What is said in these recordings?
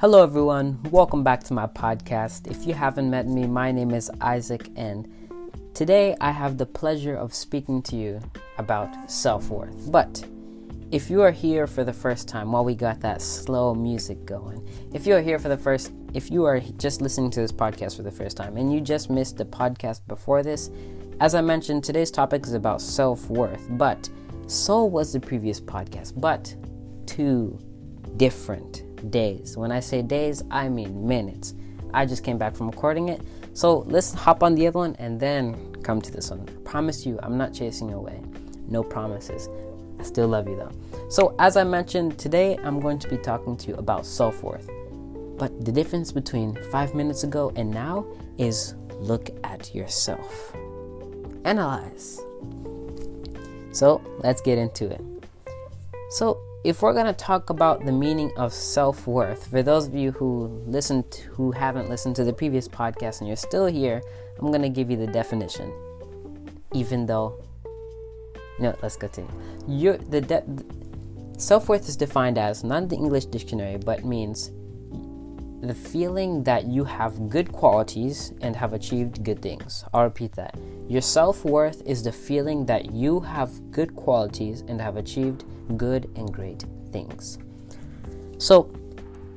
Hello, everyone. Welcome back to my podcast. If you haven't met me, my name is Isaac, and today I have the pleasure of speaking to you about self worth. But if you are here for the first time, while we got that slow music going, if you are here for the first, if you are just listening to this podcast for the first time and you just missed the podcast before this, as I mentioned, today's topic is about self worth, but so was the previous podcast, but two different days. When I say days, I mean minutes. I just came back from recording it. So let's hop on the other one and then come to this one. I promise you, I'm not chasing you away. No promises. I still love you though. So, as I mentioned, today I'm going to be talking to you about self worth. But the difference between five minutes ago and now is look at yourself. Analyze. So, let's get into it. So, if we're going to talk about the meaning of self-worth for those of you who listened who haven't listened to the previous podcast and you're still here i'm going to give you the definition. Even though no let's continue. You the de- self-worth is defined as not in the english dictionary but means the feeling that you have good qualities and have achieved good things. I'll repeat that. Your self worth is the feeling that you have good qualities and have achieved good and great things. So,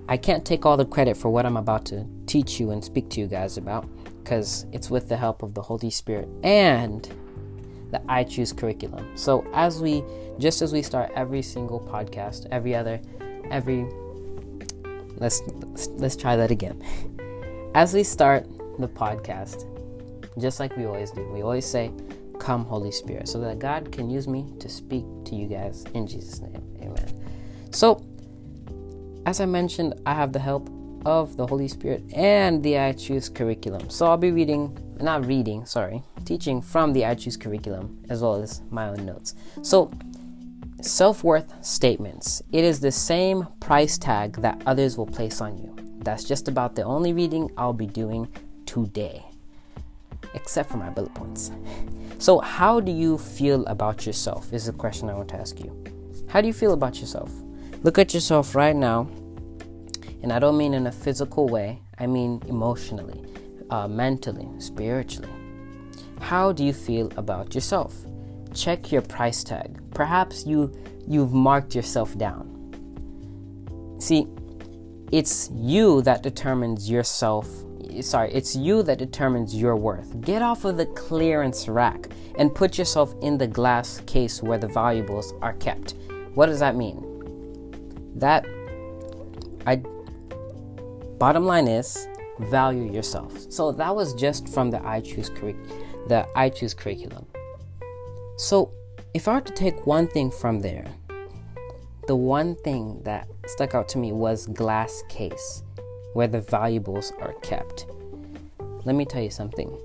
I can't take all the credit for what I'm about to teach you and speak to you guys about because it's with the help of the Holy Spirit and the I Choose curriculum. So, as we just as we start every single podcast, every other, every let's let's try that again. As we start the podcast, just like we always do, we always say, "Come, Holy Spirit," so that God can use me to speak to you guys in Jesus' name. Amen. So, as I mentioned, I have the help of the Holy Spirit and the I Choose curriculum. So I'll be reading, not reading, sorry, teaching from the I Choose curriculum as well as my own notes. So Self worth statements. It is the same price tag that others will place on you. That's just about the only reading I'll be doing today, except for my bullet points. So, how do you feel about yourself? Is the question I want to ask you. How do you feel about yourself? Look at yourself right now, and I don't mean in a physical way, I mean emotionally, uh, mentally, spiritually. How do you feel about yourself? Check your price tag. Perhaps you you've marked yourself down. See, it's you that determines yourself sorry, it's you that determines your worth. Get off of the clearance rack and put yourself in the glass case where the valuables are kept. What does that mean? That I bottom line is value yourself. So that was just from the I choose the I choose curriculum. So, if I were to take one thing from there, the one thing that stuck out to me was glass case, where the valuables are kept. Let me tell you something.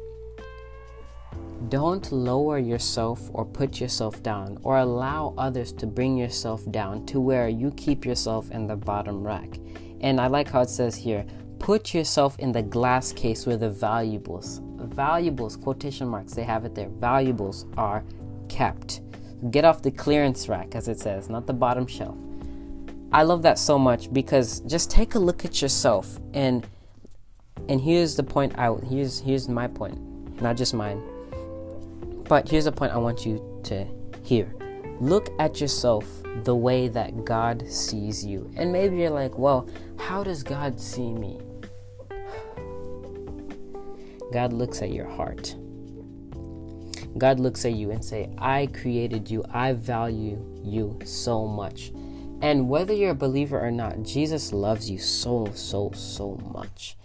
Don't lower yourself or put yourself down or allow others to bring yourself down to where you keep yourself in the bottom rack. And I like how it says here put yourself in the glass case where the valuables, valuables, quotation marks, they have it there, valuables are kept. Get off the clearance rack, as it says, not the bottom shelf. I love that so much because just take a look at yourself and and here's the point I here's here's my point, not just mine. But here's the point I want you to hear. Look at yourself the way that God sees you. And maybe you're like, well, how does God see me? God looks at your heart. God looks at you and say, "I created you. I value you so much." And whether you're a believer or not, Jesus loves you so so so much.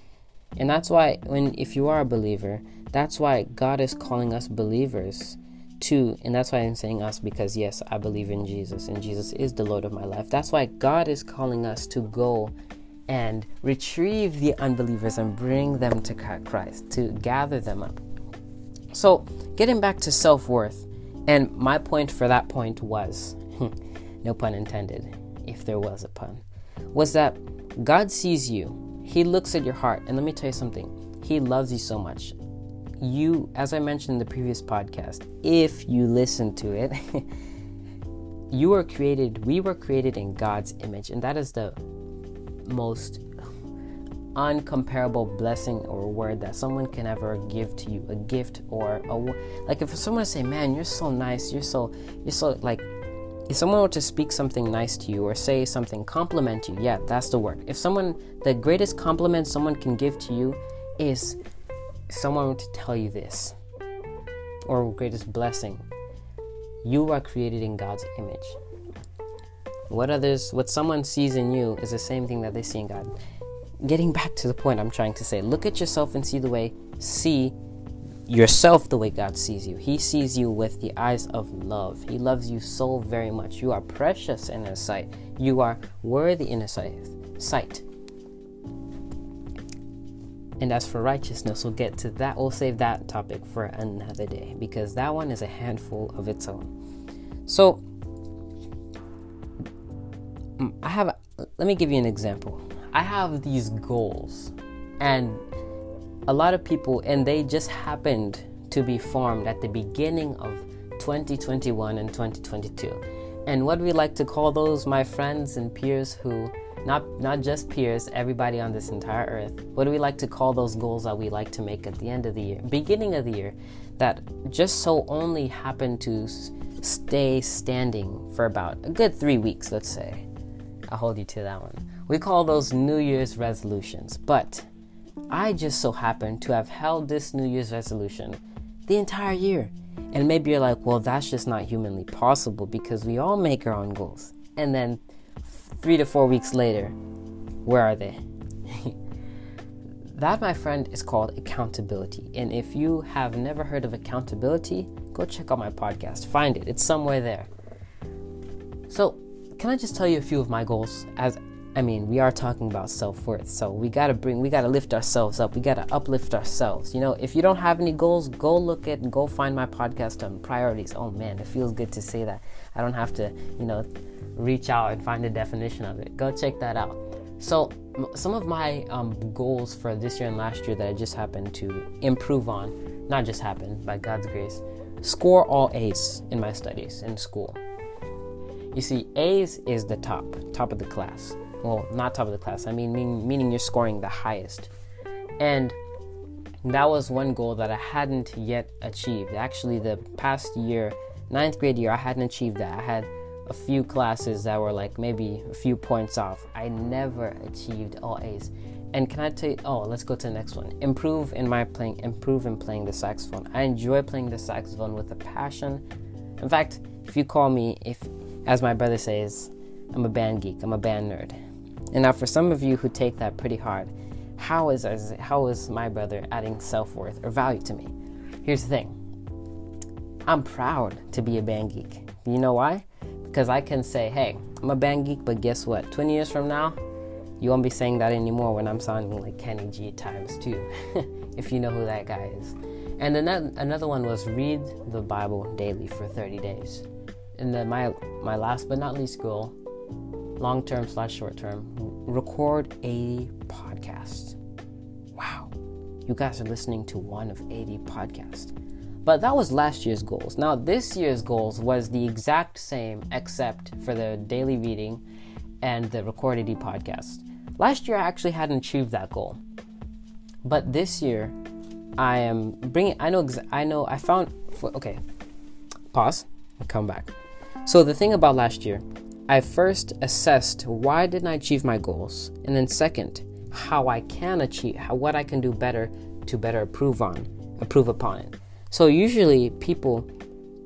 And that's why when if you are a believer, that's why God is calling us believers to and that's why I'm saying us because yes, I believe in Jesus and Jesus is the Lord of my life. That's why God is calling us to go and retrieve the unbelievers and bring them to Christ, to gather them up. So, getting back to self worth, and my point for that point was no pun intended, if there was a pun, was that God sees you, He looks at your heart, and let me tell you something, He loves you so much. You, as I mentioned in the previous podcast, if you listen to it, you were created, we were created in God's image, and that is the most uncomparable blessing or word that someone can ever give to you a gift or a like if someone say man you're so nice you're so you're so like if someone were to speak something nice to you or say something compliment you yeah that's the word. If someone the greatest compliment someone can give to you is someone to tell you this or greatest blessing you are created in god's image. What others what someone sees in you is the same thing that they see in god getting back to the point I'm trying to say, look at yourself and see the way, see yourself the way God sees you. He sees you with the eyes of love. He loves you so very much. You are precious in His sight. You are worthy in His sight. And as for righteousness, we'll get to that. We'll save that topic for another day because that one is a handful of its own. So, mm, I have. Let me give you an example. I have these goals, and a lot of people, and they just happened to be formed at the beginning of 2021 and 2022. And what we like to call those, my friends and peers who not not just peers, everybody on this entire earth. What do we like to call those goals that we like to make at the end of the year, beginning of the year, that just so only happen to stay standing for about a good three weeks, let's say. I'll hold you to that one. We call those New Year's resolutions, but I just so happen to have held this New Year's resolution the entire year. And maybe you're like, well, that's just not humanly possible because we all make our own goals. And then three to four weeks later, where are they? that, my friend, is called accountability. And if you have never heard of accountability, go check out my podcast. Find it, it's somewhere there. So, can I just tell you a few of my goals as I mean, we are talking about self worth, so we gotta bring, we gotta lift ourselves up. We gotta uplift ourselves. You know, if you don't have any goals, go look at, go find my podcast on priorities. Oh man, it feels good to say that. I don't have to, you know, reach out and find the definition of it. Go check that out. So, some of my um, goals for this year and last year that I just happened to improve on, not just happened by God's grace, score all A's in my studies in school. You see, A's is the top, top of the class well, not top of the class. I mean, mean meaning you're scoring the highest. And that was one goal that I hadn't yet achieved. Actually, the past year, ninth grade year, I hadn't achieved that. I had a few classes that were like maybe a few points off. I never achieved all A's. And can I tell you? Oh, let's go to the next one. Improve in my playing. Improve in playing the saxophone. I enjoy playing the saxophone with a passion. In fact, if you call me, if as my brother says, I'm a band geek. I'm a band nerd. And now, for some of you who take that pretty hard, how is how is my brother adding self worth or value to me? Here's the thing. I'm proud to be a band geek. You know why? Because I can say, hey, I'm a band geek, but guess what? 20 years from now, you won't be saying that anymore when I'm sounding like Kenny G times two, if you know who that guy is. And another, another one was read the Bible daily for 30 days. And then my my last but not least goal long term slash short term, record 80 podcasts. Wow, you guys are listening to one of 80 podcasts. But that was last year's goals. Now, this year's goals was the exact same except for the daily reading and the record 80 podcast. Last year, I actually hadn't achieved that goal. But this year, I am bringing, I know, I know, I found, okay, pause come back. So, the thing about last year I first assessed why didn't I achieve my goals, and then second, how I can achieve, how, what I can do better to better improve on, improve upon it. So usually people,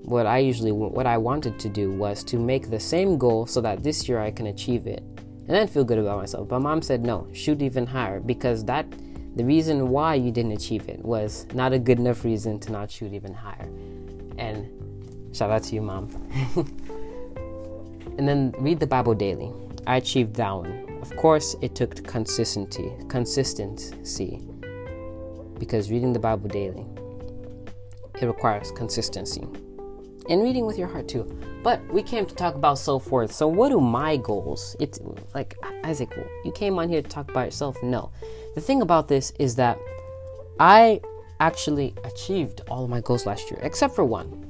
what I usually, what I wanted to do was to make the same goal so that this year I can achieve it, and then feel good about myself. But mom said no, shoot even higher because that, the reason why you didn't achieve it was not a good enough reason to not shoot even higher. And shout out to you, mom. And then read the Bible daily. I achieved that one. Of course, it took consistency, consistency, because reading the Bible daily, it requires consistency, and reading with your heart too. But we came to talk about self worth. So, what are my goals? It's like Isaac, you came on here to talk about yourself. No, the thing about this is that I actually achieved all of my goals last year, except for one.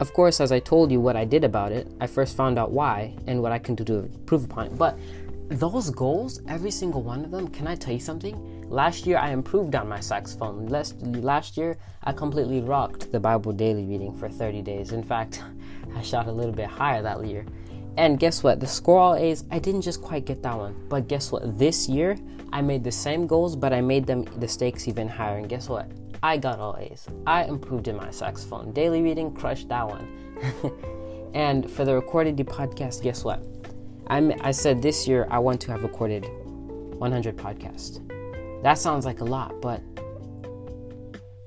Of course, as I told you what I did about it, I first found out why and what I can do to improve upon it. But those goals, every single one of them, can I tell you something? Last year I improved on my saxophone. Last, last year I completely rocked the Bible daily reading for 30 days. In fact, I shot a little bit higher that year. And guess what? The score all A's, I didn't just quite get that one. But guess what? This year I made the same goals, but I made them the stakes even higher. And guess what? I got all A's. I improved in my saxophone. Daily reading crushed that one. and for the recorded the podcast, guess what? I'm, I said this year I want to have recorded 100 podcasts. That sounds like a lot, but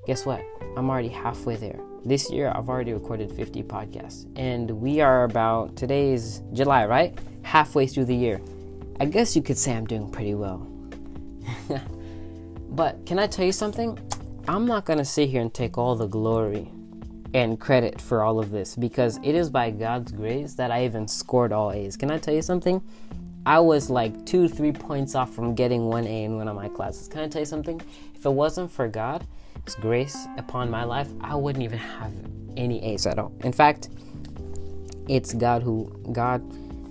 guess what? I'm already halfway there. This year I've already recorded 50 podcasts, and we are about today is July, right? Halfway through the year. I guess you could say I'm doing pretty well. but can I tell you something? I'm not going to sit here and take all the glory and credit for all of this because it is by God's grace that I even scored all A's. Can I tell you something? I was like two, three points off from getting one A in one of my classes. Can I tell you something? If it wasn't for God's grace upon my life, I wouldn't even have any A's at all. In fact, it's God who, God,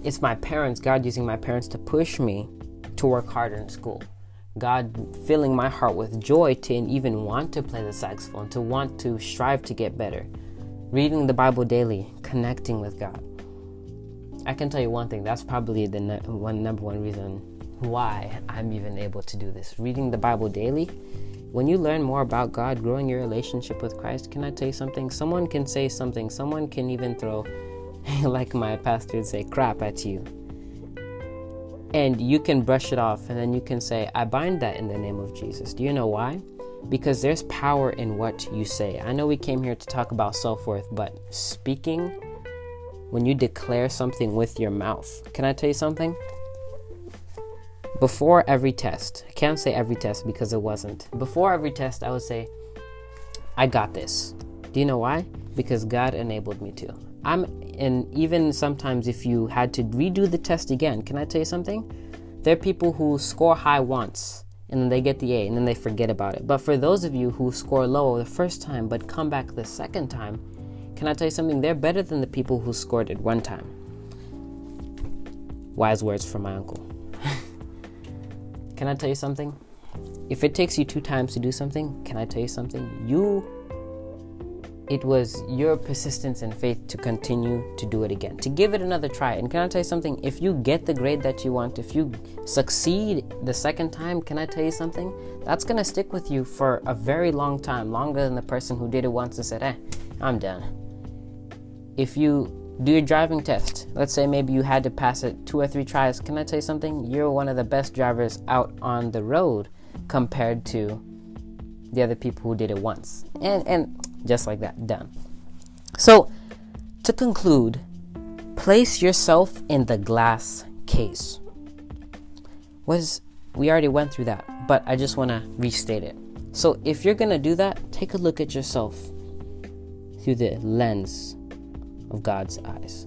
it's my parents, God using my parents to push me to work harder in school. God filling my heart with joy to even want to play the saxophone, to want to strive to get better. Reading the Bible daily, connecting with God. I can tell you one thing, that's probably the ne- one number one reason why I'm even able to do this. Reading the Bible daily, when you learn more about God, growing your relationship with Christ, can I tell you something? Someone can say something, someone can even throw, like my pastor would say, crap at you and you can brush it off and then you can say, I bind that in the name of Jesus. Do you know why? Because there's power in what you say. I know we came here to talk about self worth, but speaking, when you declare something with your mouth, can I tell you something? Before every test, I can't say every test because it wasn't. Before every test, I would say, I got this. Do you know why? Because God enabled me to. I'm and even sometimes if you had to redo the test again, can I tell you something? There are people who score high once and then they get the A and then they forget about it. But for those of you who score low the first time but come back the second time, can I tell you something? They're better than the people who scored it one time. Wise words from my uncle. can I tell you something? If it takes you two times to do something, can I tell you something? You it was your persistence and faith to continue to do it again, to give it another try. And can I tell you something? If you get the grade that you want, if you succeed the second time, can I tell you something? That's going to stick with you for a very long time, longer than the person who did it once and said, eh, I'm done. If you do your driving test, let's say maybe you had to pass it two or three tries, can I tell you something? You're one of the best drivers out on the road compared to the other people who did it once. And, and just like that, done. So, to conclude, place yourself in the glass case. Was we already went through that, but I just want to restate it. So, if you're going to do that, take a look at yourself through the lens of God's eyes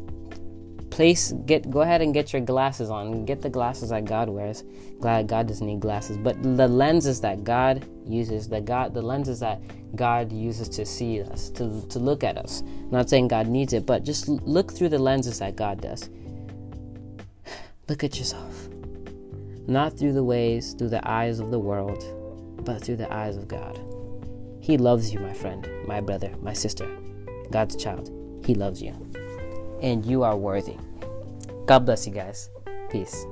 place get go ahead and get your glasses on. Get the glasses that god wears. Glad god doesn't need glasses. But the lenses that god uses that god the lenses that god uses to see us to, to look at us. Not saying god needs it but just look through the lenses that god does. Look at yourself. Not through the ways through the eyes of the world but through the eyes of god. He loves you my friend my brother my sister. God's child. He loves you. And you are worthy God bless you guys. Peace.